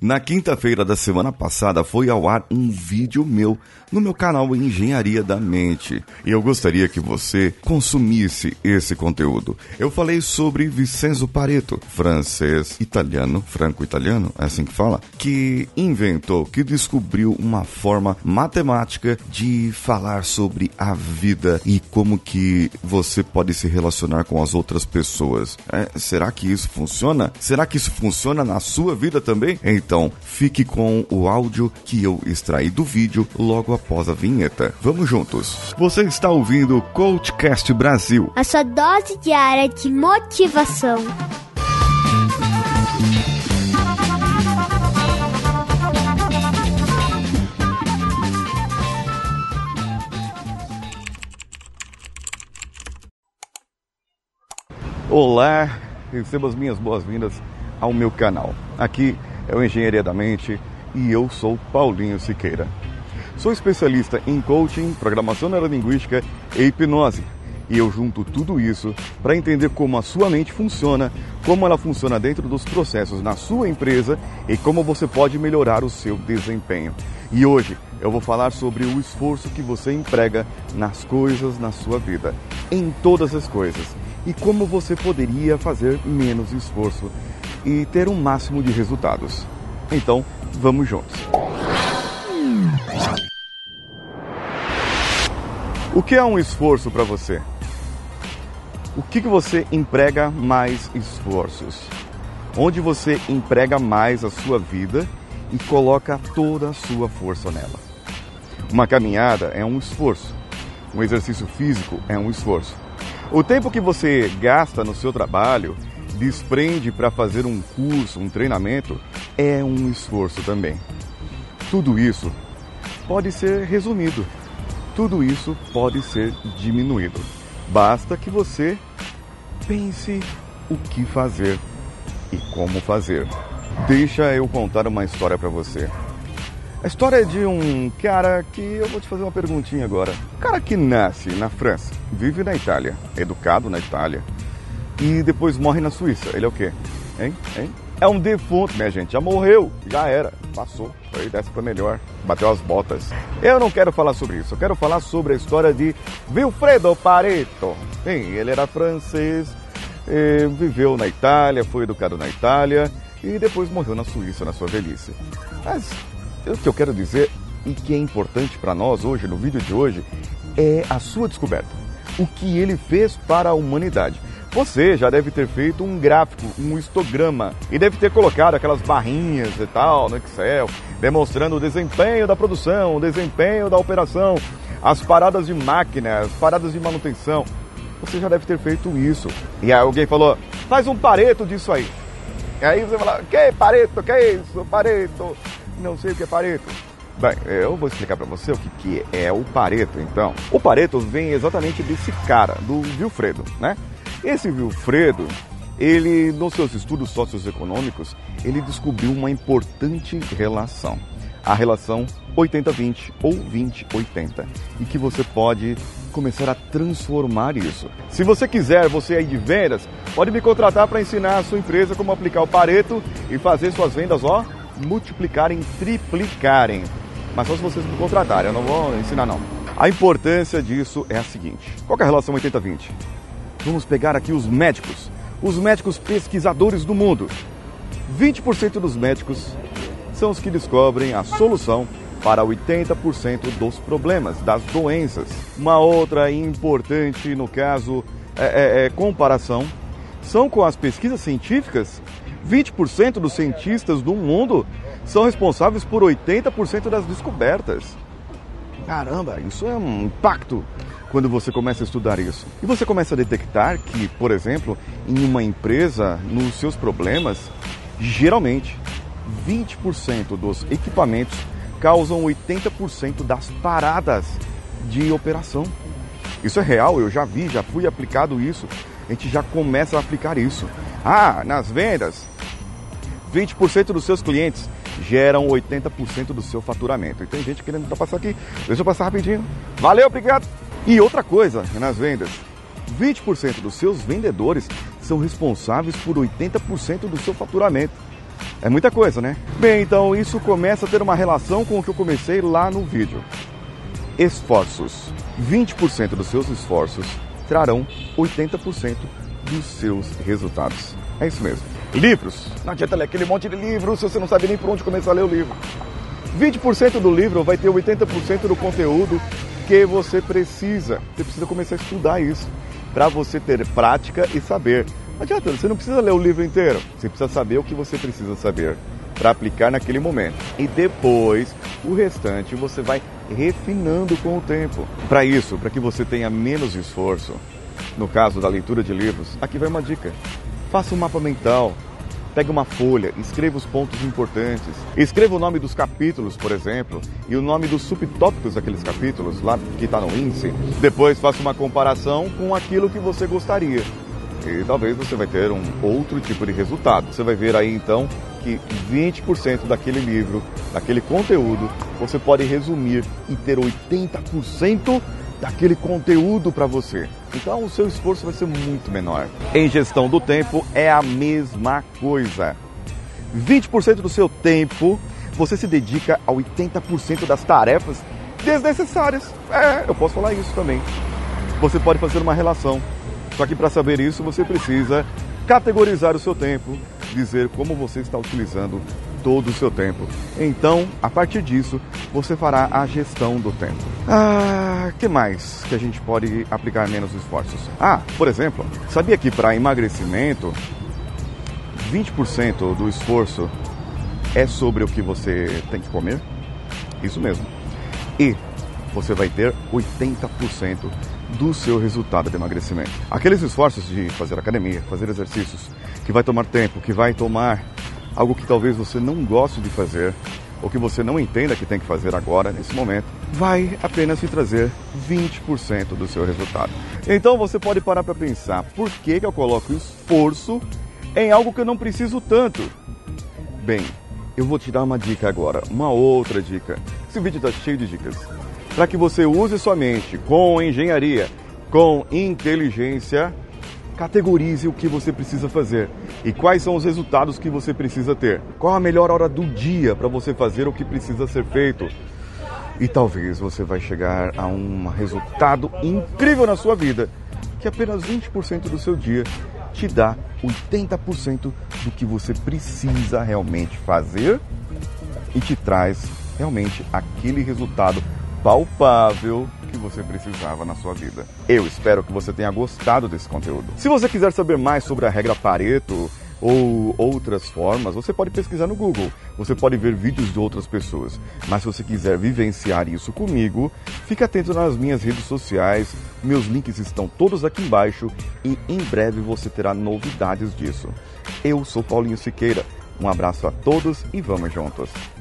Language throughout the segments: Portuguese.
Na quinta-feira da semana passada foi ao ar um vídeo meu no meu canal Engenharia da Mente e eu gostaria que você consumisse esse conteúdo. Eu falei sobre Vincenzo Pareto, francês, italiano, franco-italiano, é assim que fala, que inventou, que descobriu uma forma matemática de falar sobre a vida e como que você pode se relacionar com as outras pessoas. É, será que isso funciona? Será que isso funciona na sua vida também? Então, fique com o áudio que eu extraí do vídeo logo após a vinheta. Vamos juntos. Você está ouvindo o Coachcast Brasil. A sua dose diária de motivação. Olá, receba as minhas boas-vindas ao meu canal. Aqui é o Engenharia da Mente e eu sou Paulinho Siqueira. Sou especialista em coaching, programação neurolinguística e hipnose. E eu junto tudo isso para entender como a sua mente funciona, como ela funciona dentro dos processos na sua empresa e como você pode melhorar o seu desempenho. E hoje eu vou falar sobre o esforço que você emprega nas coisas na sua vida, em todas as coisas, e como você poderia fazer menos esforço e ter um máximo de resultados. Então, vamos juntos. O que é um esforço para você? O que, que você emprega mais esforços? Onde você emprega mais a sua vida e coloca toda a sua força nela? Uma caminhada é um esforço. Um exercício físico é um esforço. O tempo que você gasta no seu trabalho, desprende para fazer um curso, um treinamento, é um esforço também. Tudo isso pode ser resumido. Tudo isso pode ser diminuído. Basta que você pense o que fazer e como fazer. Deixa eu contar uma história para você. A história é de um cara que eu vou te fazer uma perguntinha agora. Um cara que nasce na França, vive na Itália, educado na Itália e depois morre na Suíça. Ele é o quê? Hein? Hein? É um defunto, minha gente. Já morreu, já era, passou. Foi dessa para melhor, bateu as botas. Eu não quero falar sobre isso. Eu quero falar sobre a história de Wilfredo Pareto. Sim, ele era francês, viveu na Itália, foi educado na Itália e depois morreu na Suíça na sua velhice. Mas o que eu quero dizer e que é importante para nós hoje, no vídeo de hoje, é a sua descoberta. O que ele fez para a humanidade. Você já deve ter feito um gráfico, um histograma, e deve ter colocado aquelas barrinhas e tal no Excel, demonstrando o desempenho da produção, o desempenho da operação, as paradas de máquina, as paradas de manutenção. Você já deve ter feito isso. E aí alguém falou, faz um pareto disso aí. E aí você fala, que pareto, que é isso, pareto? Não sei o que é pareto. Bem, eu vou explicar para você o que, que é o Pareto, então. O Pareto vem exatamente desse cara, do Wilfredo, né? Esse Wilfredo, ele, nos seus estudos socioeconômicos, ele descobriu uma importante relação. A relação 80-20 ou 20-80. E que você pode começar a transformar isso. Se você quiser, você aí de vendas, pode me contratar para ensinar a sua empresa como aplicar o Pareto e fazer suas vendas, ó, multiplicarem, triplicarem. Mas só se vocês me contratarem, eu não vou ensinar não. A importância disso é a seguinte: qual é a relação 80-20? Vamos pegar aqui os médicos, os médicos pesquisadores do mundo. 20% dos médicos são os que descobrem a solução para 80% dos problemas, das doenças. Uma outra importante, no caso, é, é, é comparação, são com as pesquisas científicas. 20% dos cientistas do mundo são responsáveis por 80% das descobertas. Caramba, isso é um impacto quando você começa a estudar isso. E você começa a detectar que, por exemplo, em uma empresa, nos seus problemas, geralmente 20% dos equipamentos causam 80% das paradas de operação. Isso é real, eu já vi, já fui aplicado isso. A gente já começa a aplicar isso. Ah, nas vendas, 20% dos seus clientes geram 80% do seu faturamento. E tem gente querendo ultrapassar aqui. Deixa eu passar rapidinho. Valeu, obrigado. E outra coisa nas vendas: 20% dos seus vendedores são responsáveis por 80% do seu faturamento. É muita coisa, né? Bem, então isso começa a ter uma relação com o que eu comecei lá no vídeo. Esforços. 20% dos seus esforços trarão 80% dos seus resultados. É isso mesmo. Livros. Não adianta ler aquele monte de livros se você não sabe nem por onde começar a ler o livro. 20% do livro vai ter 80% do conteúdo que você precisa. Você precisa começar a estudar isso para você ter prática e saber. Não adianta, você não precisa ler o livro inteiro. Você precisa saber o que você precisa saber para aplicar naquele momento. E depois, o restante você vai refinando com o tempo. Para isso, para que você tenha menos esforço, no caso da leitura de livros, aqui vai uma dica. Faça um mapa mental. Pegue uma folha, escreva os pontos importantes. Escreva o nome dos capítulos, por exemplo, e o nome dos subtópicos daqueles capítulos, lá que está no índice. Depois faça uma comparação com aquilo que você gostaria. E talvez você vai ter um outro tipo de resultado. Você vai ver aí então que 20% daquele livro, daquele conteúdo, você pode resumir e ter 80% daquele conteúdo para você. Então o seu esforço vai ser muito menor. Em gestão do tempo é a mesma coisa. 20% do seu tempo você se dedica a 80% das tarefas desnecessárias. É, eu posso falar isso também. Você pode fazer uma relação. Só que para saber isso você precisa categorizar o seu tempo, dizer como você está utilizando todo o seu tempo. Então, a partir disso, você fará a gestão do tempo. Ah, que mais que a gente pode aplicar menos esforços? Ah, por exemplo, sabia que para emagrecimento 20% do esforço é sobre o que você tem que comer? Isso mesmo. E você vai ter 80% do seu resultado de emagrecimento. Aqueles esforços de fazer academia, fazer exercícios, que vai tomar tempo, que vai tomar algo que talvez você não goste de fazer, ou que você não entenda que tem que fazer agora, nesse momento, vai apenas te trazer 20% do seu resultado. Então você pode parar para pensar, por que, que eu coloco esforço em algo que eu não preciso tanto? Bem, eu vou te dar uma dica agora, uma outra dica. Esse vídeo está cheio de dicas. Para que você use sua mente com engenharia, com inteligência, categorize o que você precisa fazer e quais são os resultados que você precisa ter. Qual a melhor hora do dia para você fazer o que precisa ser feito? E talvez você vai chegar a um resultado incrível na sua vida, que apenas 20% do seu dia te dá 80% do que você precisa realmente fazer e te traz realmente aquele resultado palpável que você precisava na sua vida. Eu espero que você tenha gostado desse conteúdo. Se você quiser saber mais sobre a regra Pareto, ou outras formas, você pode pesquisar no Google, você pode ver vídeos de outras pessoas. Mas se você quiser vivenciar isso comigo, fique atento nas minhas redes sociais, meus links estão todos aqui embaixo e em breve você terá novidades disso. Eu sou Paulinho Siqueira, um abraço a todos e vamos juntos!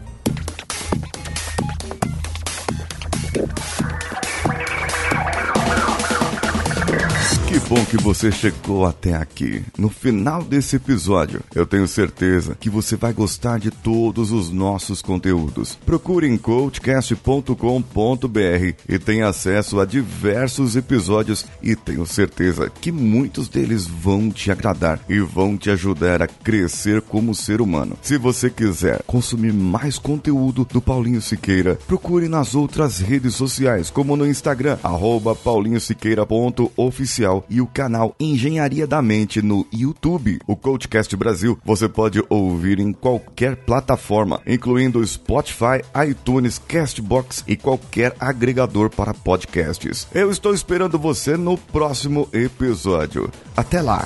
Bom que você chegou até aqui. No final desse episódio, eu tenho certeza que você vai gostar de todos os nossos conteúdos. Procure em coachcast.com.br e tenha acesso a diversos episódios e tenho certeza que muitos deles vão te agradar e vão te ajudar a crescer como ser humano. Se você quiser consumir mais conteúdo do Paulinho Siqueira, procure nas outras redes sociais, como no Instagram, paulinhosiqueira.oficial e o canal Engenharia da Mente no YouTube. O Coachcast Brasil você pode ouvir em qualquer plataforma, incluindo Spotify, iTunes, Castbox e qualquer agregador para podcasts. Eu estou esperando você no próximo episódio. Até lá!